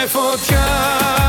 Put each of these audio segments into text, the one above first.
με φωτιά. Φωτιά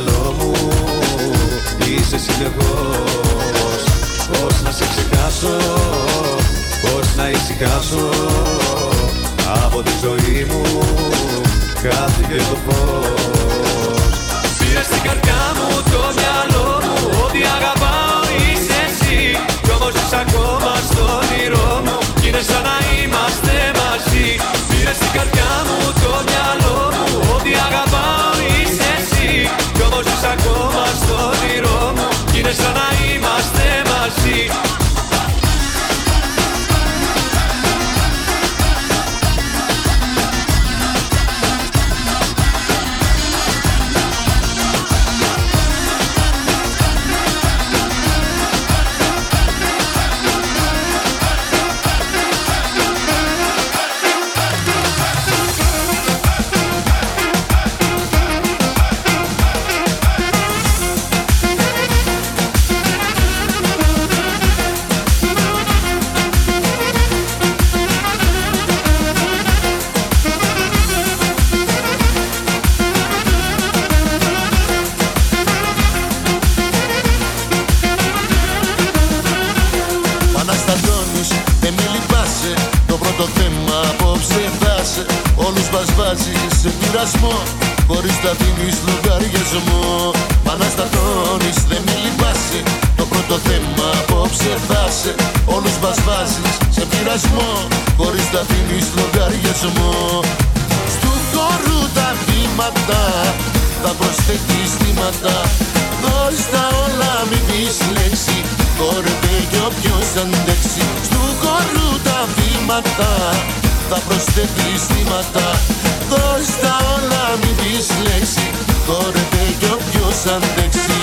μυαλό μου. Είσαι συνεχώς. Πώς να σε ξεχάσω Πώς να ησυχάσω. Από τη ζωή μου Χάθηκε το φως. Πήρες στην καρδιά μου το μυαλό μου. Ό,τι αγαπάω είσαι εσύ. Κι όμως είσαι ακόμα στο όνειρό μου. Κι είναι σαν να είμαστε μαζί. Πήρες στην καρδιά ούτε πίστηματα Δώσ' τα όλα μην πεις λέξη. Κι όποιος αντέξει.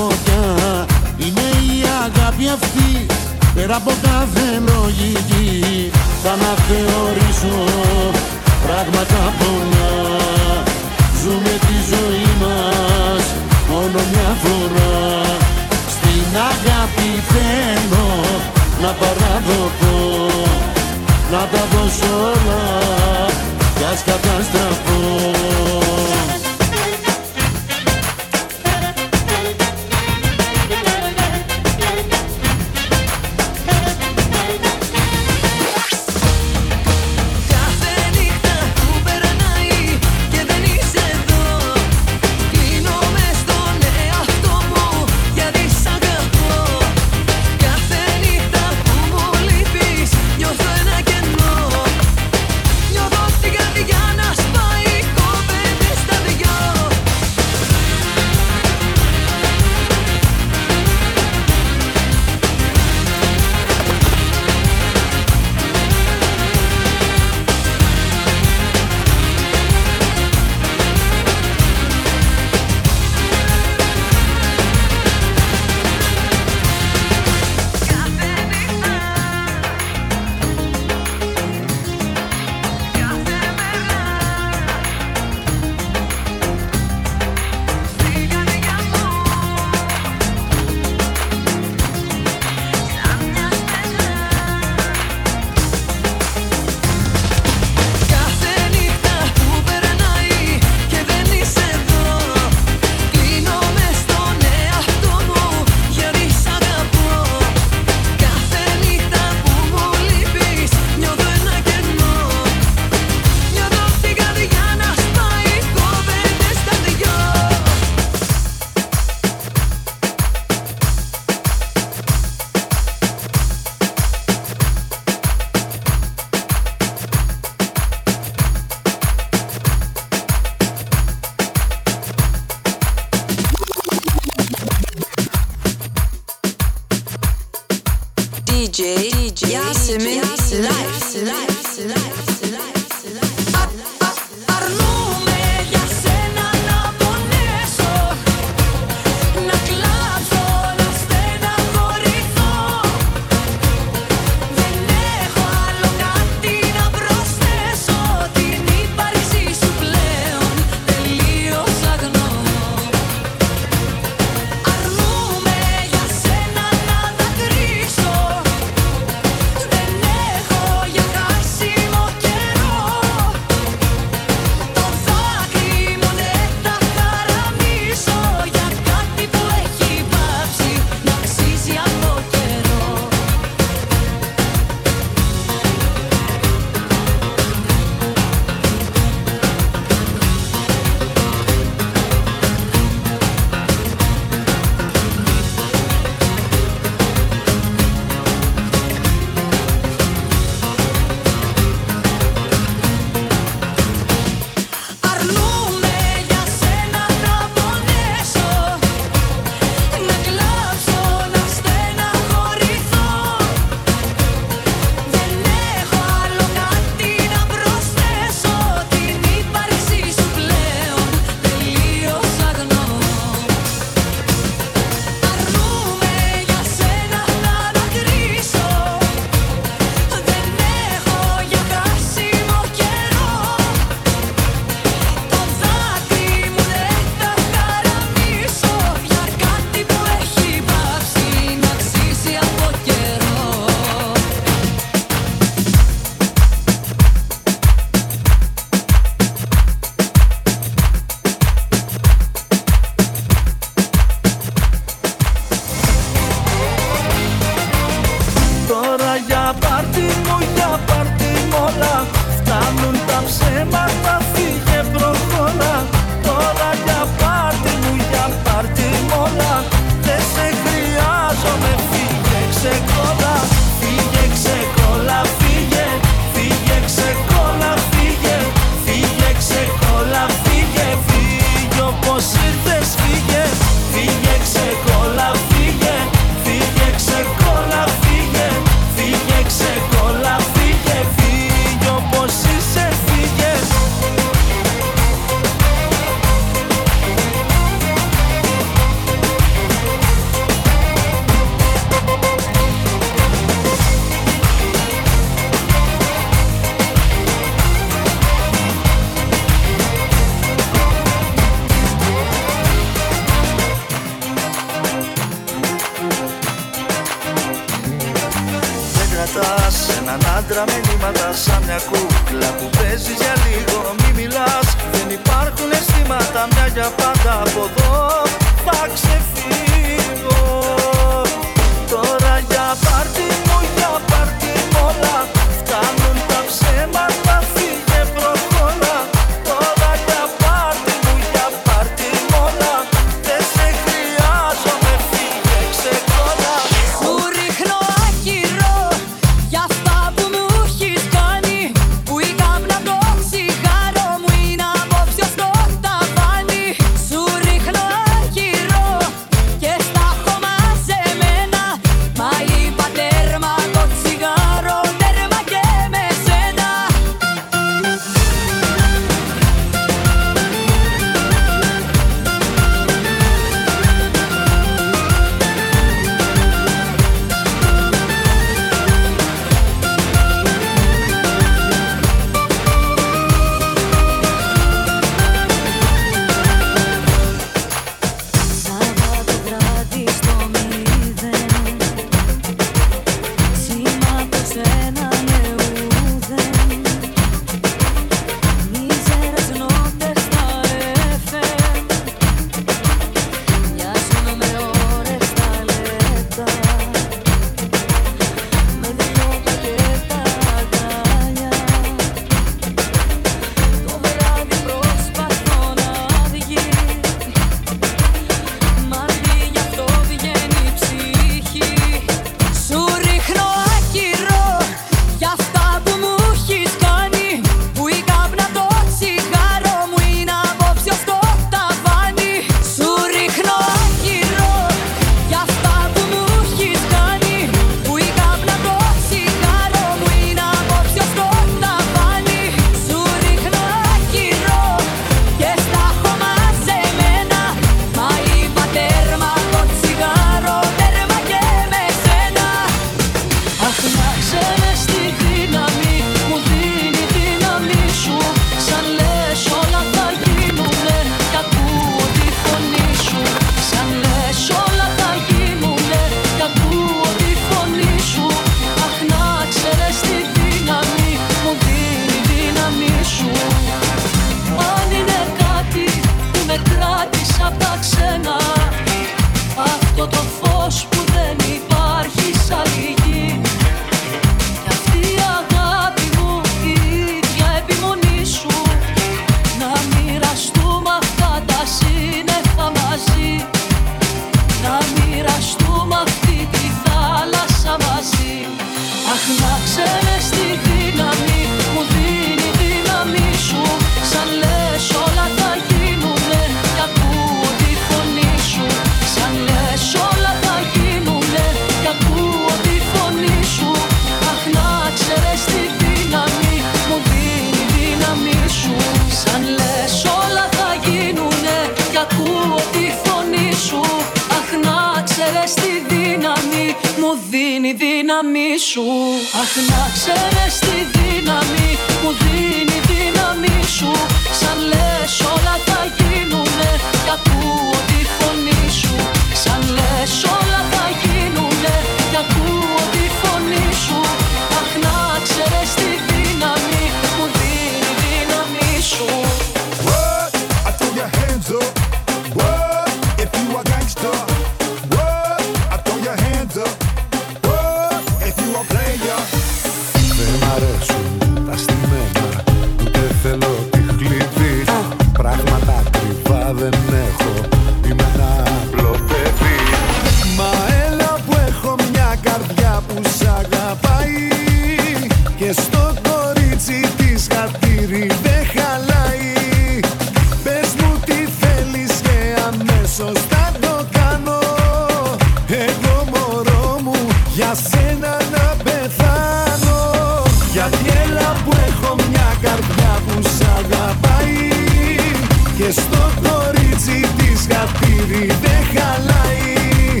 ταξίδι δεν χαλάει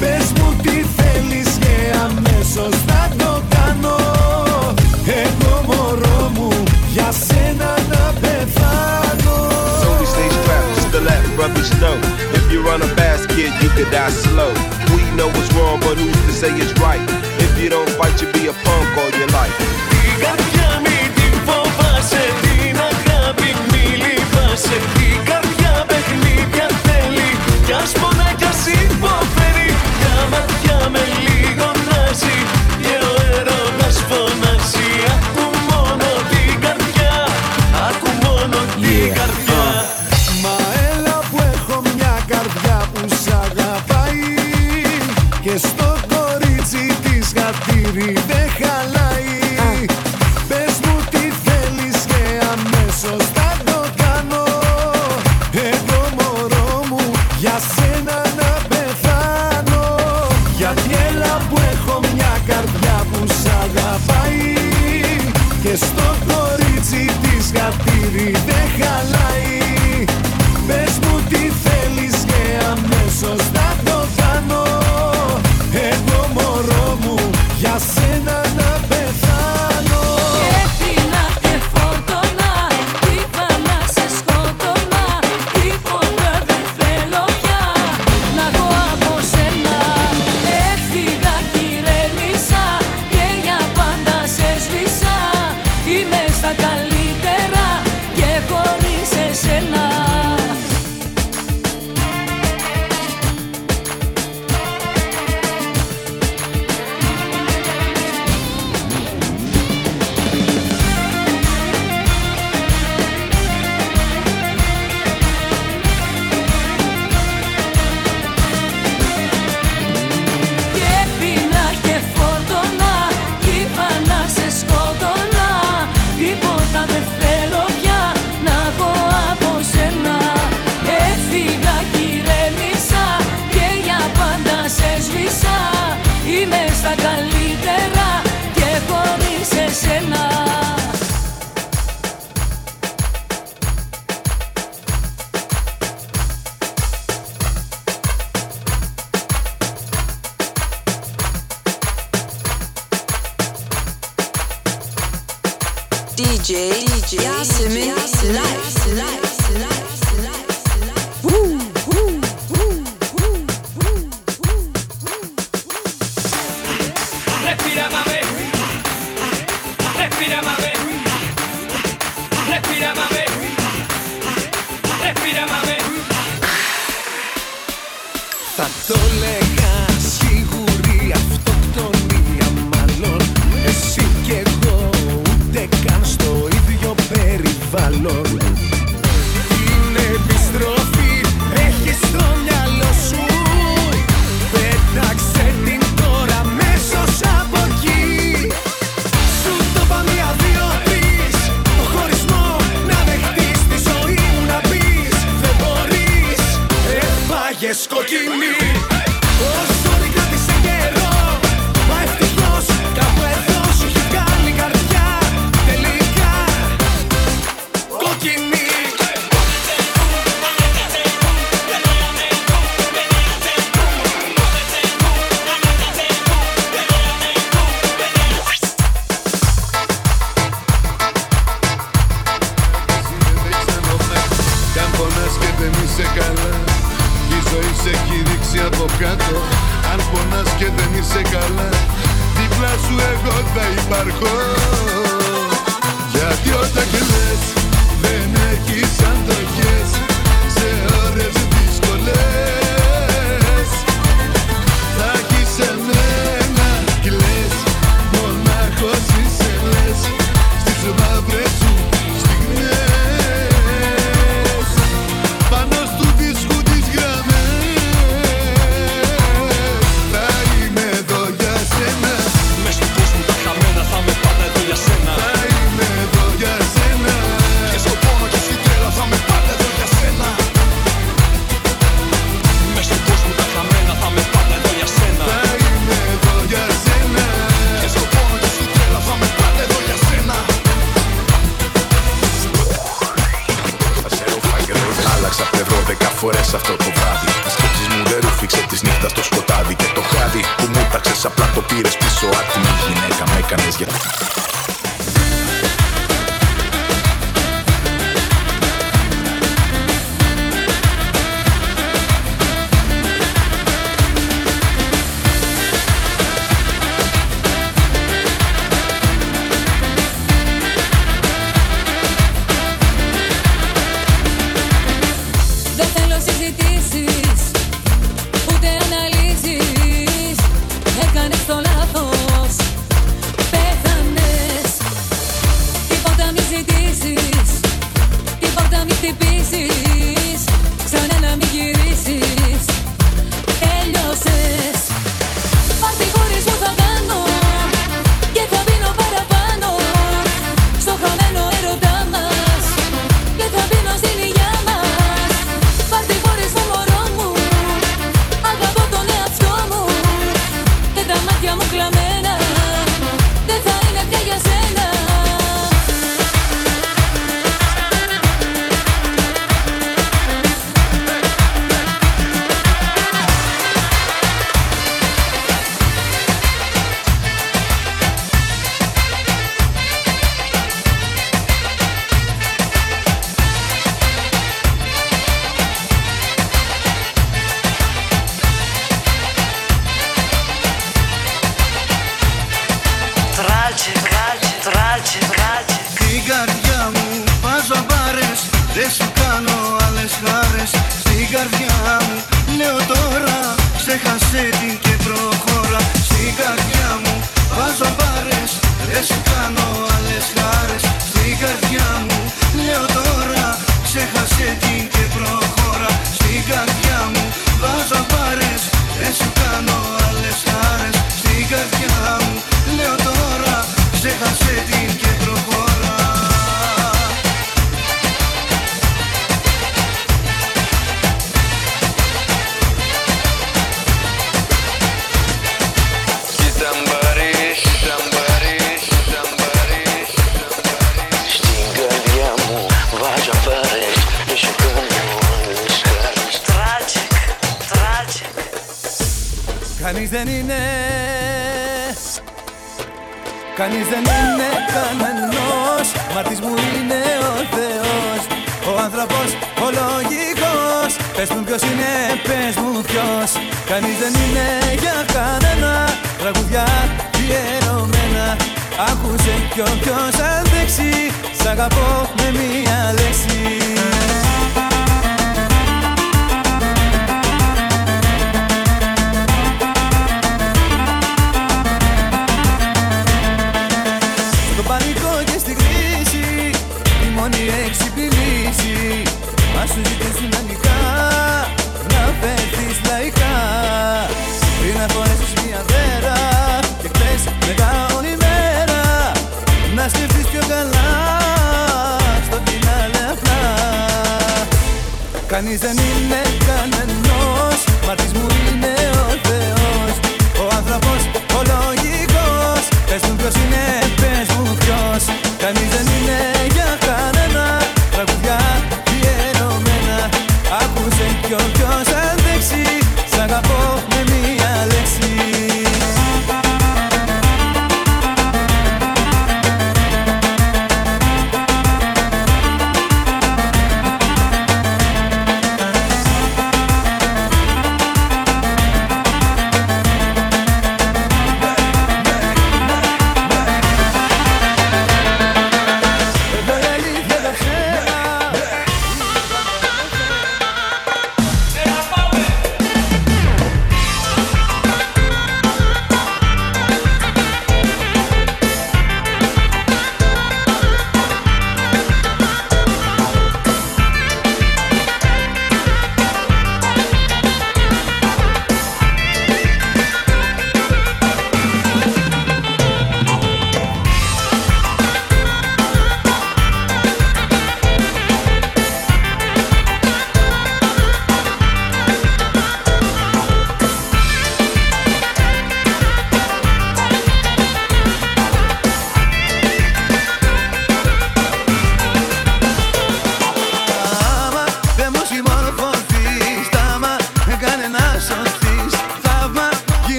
Πες μου τι θέλεις και αμέσως θα το κάνω Εγώ μωρό μου για σένα να πεθάνω So we stay strapped to the left, brothers know If you run a fast kid, you could die slow We know what's wrong, but who's to say it's right If you don't fight, you be a punk all your life φοβάσαι, την αγάπη μη λυπάσαι, την καρδιά μας πονά κι ας υποφέρει. Τα μάτια με λίγο να ζητήσει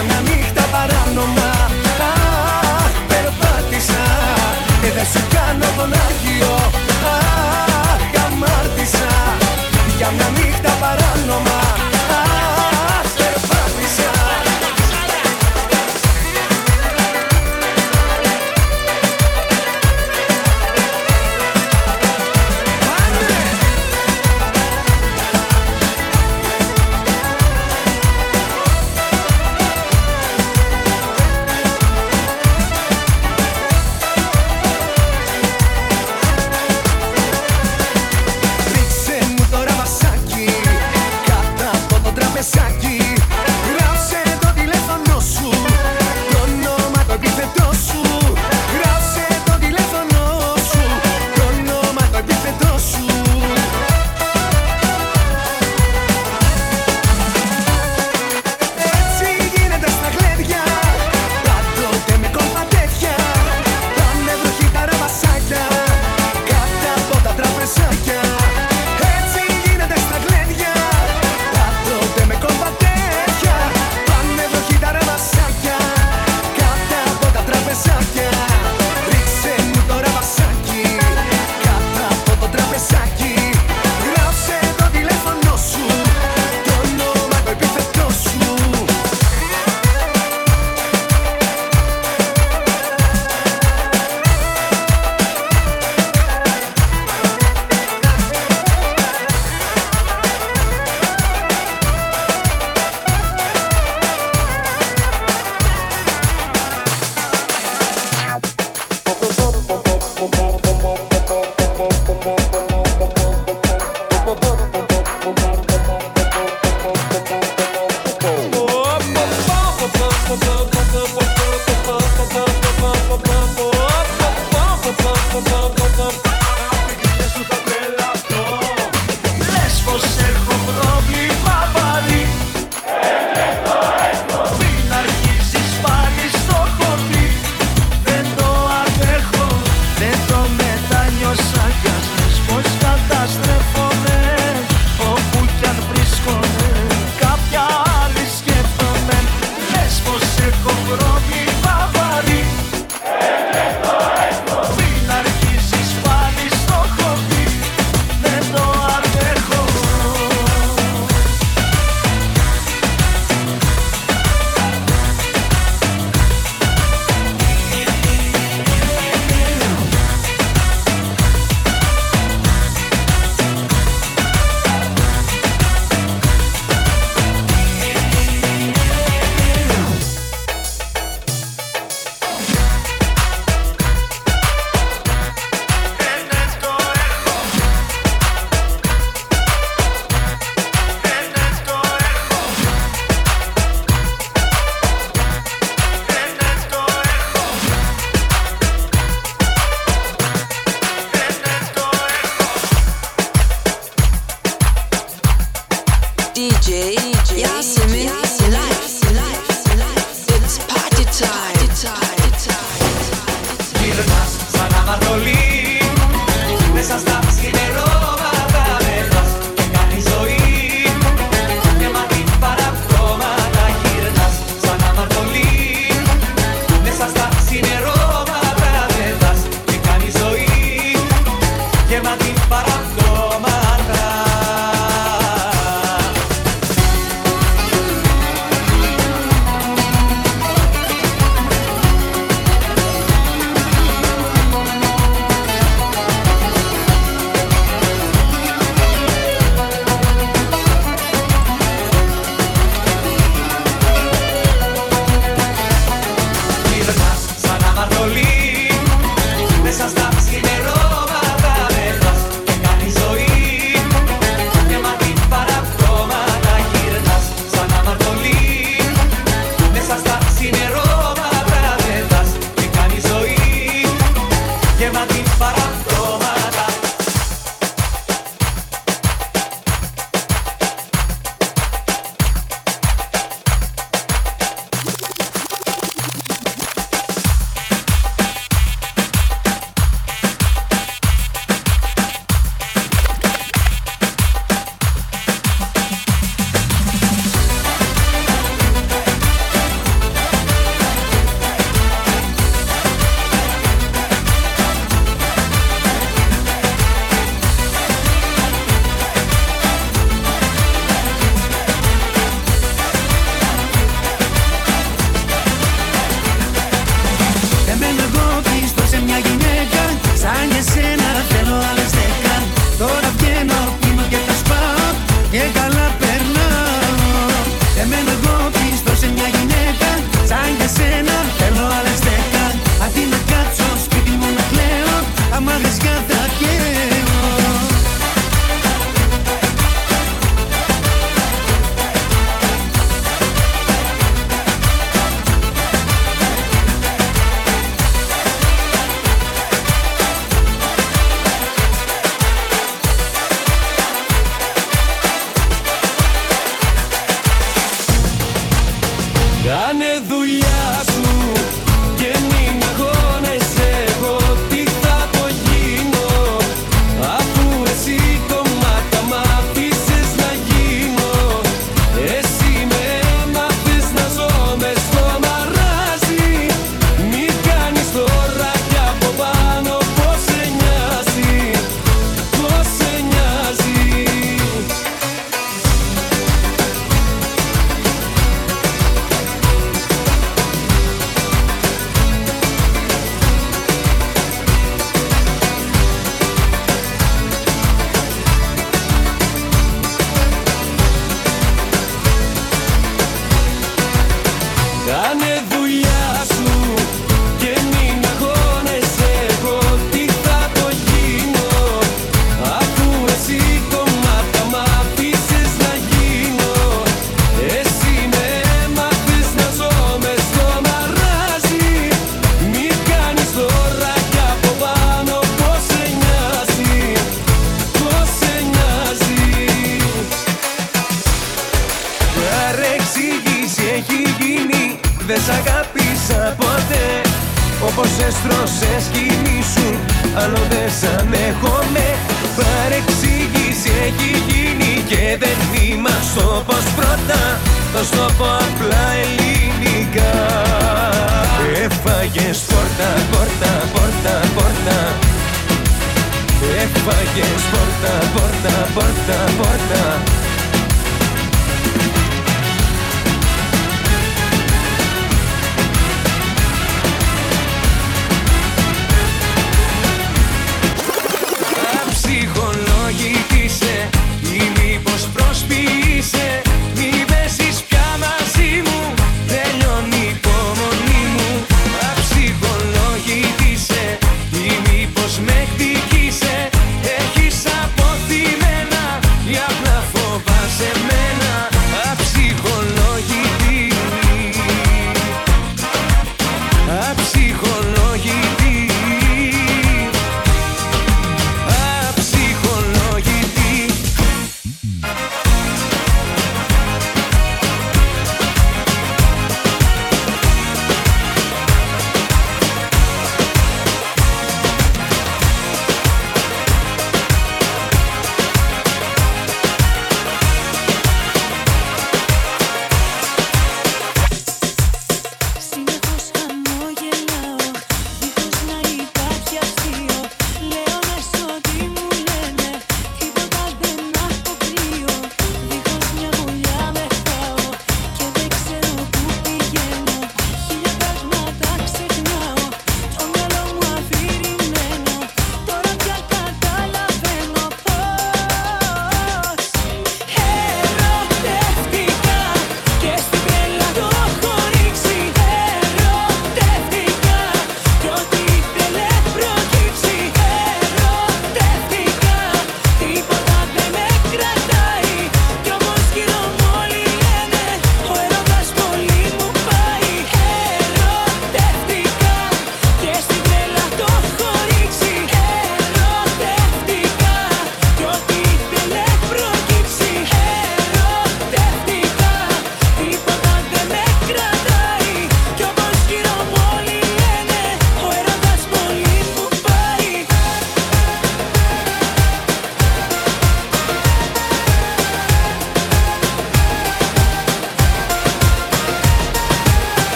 Για μια νύχτα παράνομα. Α, περπάτησα Και δεν σου κάνω τον Άγιο.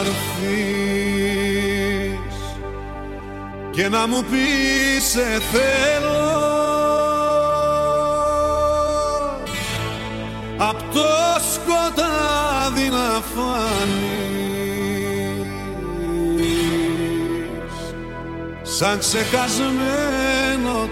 έρθεις και να μου πεις σε θέλω απ' το σκοτάδι να φανείς σαν ξεχασμένο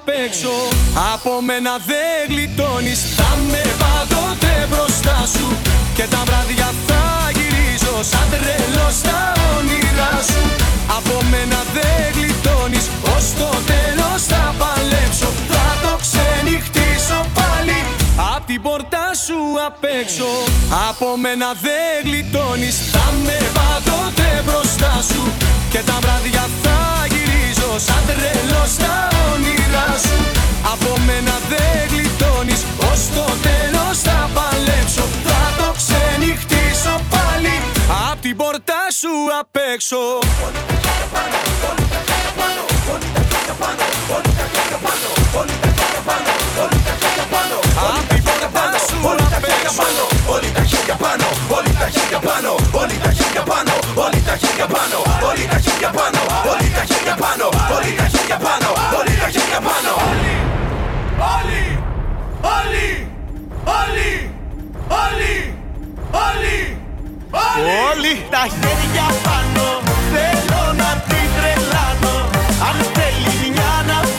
απ' έξω. Από μένα δεν γλιτώνεις. Θα με πάντοτε μπροστά σου. Και τα βράδια θα γυρίζω Σαν τρελός στα όνειρά σου. Από μένα δεν γλιτώνεις. Ως το τέλος θα παλέψω. Θα το ξενυχτήσω πάλι. Απ' την πόρτα σου απ' έξω. Από μένα δεν γλιτώνεις. Θα με πάντοτε μπροστά σου. Και τα βράδια θα γυρίζω Σαν τρελός στα όνειρά σου. Από μένα δεν γλιτώνεις. Ως το τέλος θα παλέψω. Θα το ξενυχτήσω πάλι. Απ' την πόρτα σου απ' έξω. Απ' την πόρτα σου απ' έξω Όλοι τα χέρια πάνω, όλοι τα χέρια πάνω, όλοι τα χέρια πάνω, όλοι τα χέρια πάνω, όλοι τα χέρια πάνω, όλοι τα χέρια πάνω, όλοι τα χέρια πάνω, όλοι τα χέρια πάνω. Όλοι, όλοι, όλοι, όλοι, όλοι, Όλοι τα χέρια πάνω Θέλω να την τρελάνω Αν θέλει μια να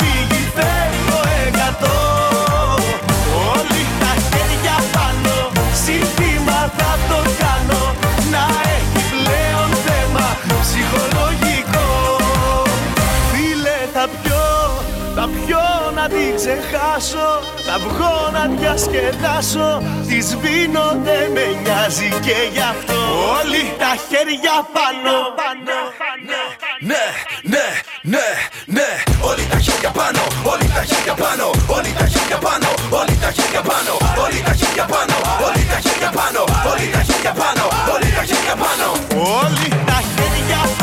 ξεχάσω Θα βγω να διασκεδάσω Τη σβήνω δεν με νοιάζει και γι' αυτό Όλοι τα χέρια πάνω, πάνω, πάνω, Ναι, ναι, ναι, ναι Όλοι τα χέρια πάνω, όλοι τα χέρια πάνω Όλοι τα χέρια πάνω, όλοι τα χέρια πάνω Όλοι τα χέρια πάνω, όλοι τα χέρια πάνω Όλοι τα χέρια πάνω, όλοι τα χέρια πάνω Όλοι τα χέρια πάνω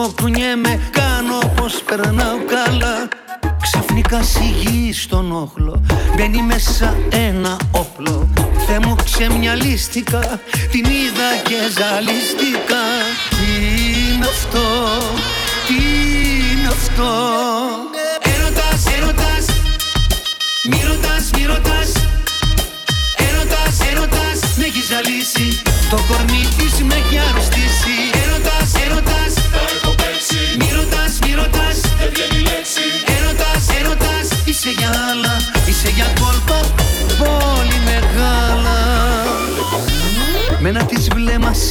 εγώ κουνιέμαι Κάνω πως περνάω καλά. Ξαφνικά σιγή στον όχλο Μπαίνει μέσα ένα όπλο. Θε μου ξεμυαλίστηκα Την είδα και ζαλίστηκα. Τι είναι αυτό Τι είναι αυτό;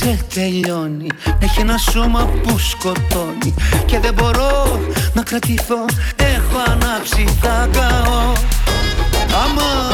Βλέμμα σε τελειώνει. Έχει ένα σώμα που σκοτώνει. Και δεν μπορώ να κρατηθώ. Έχω ανάψει θα καώ. Άμα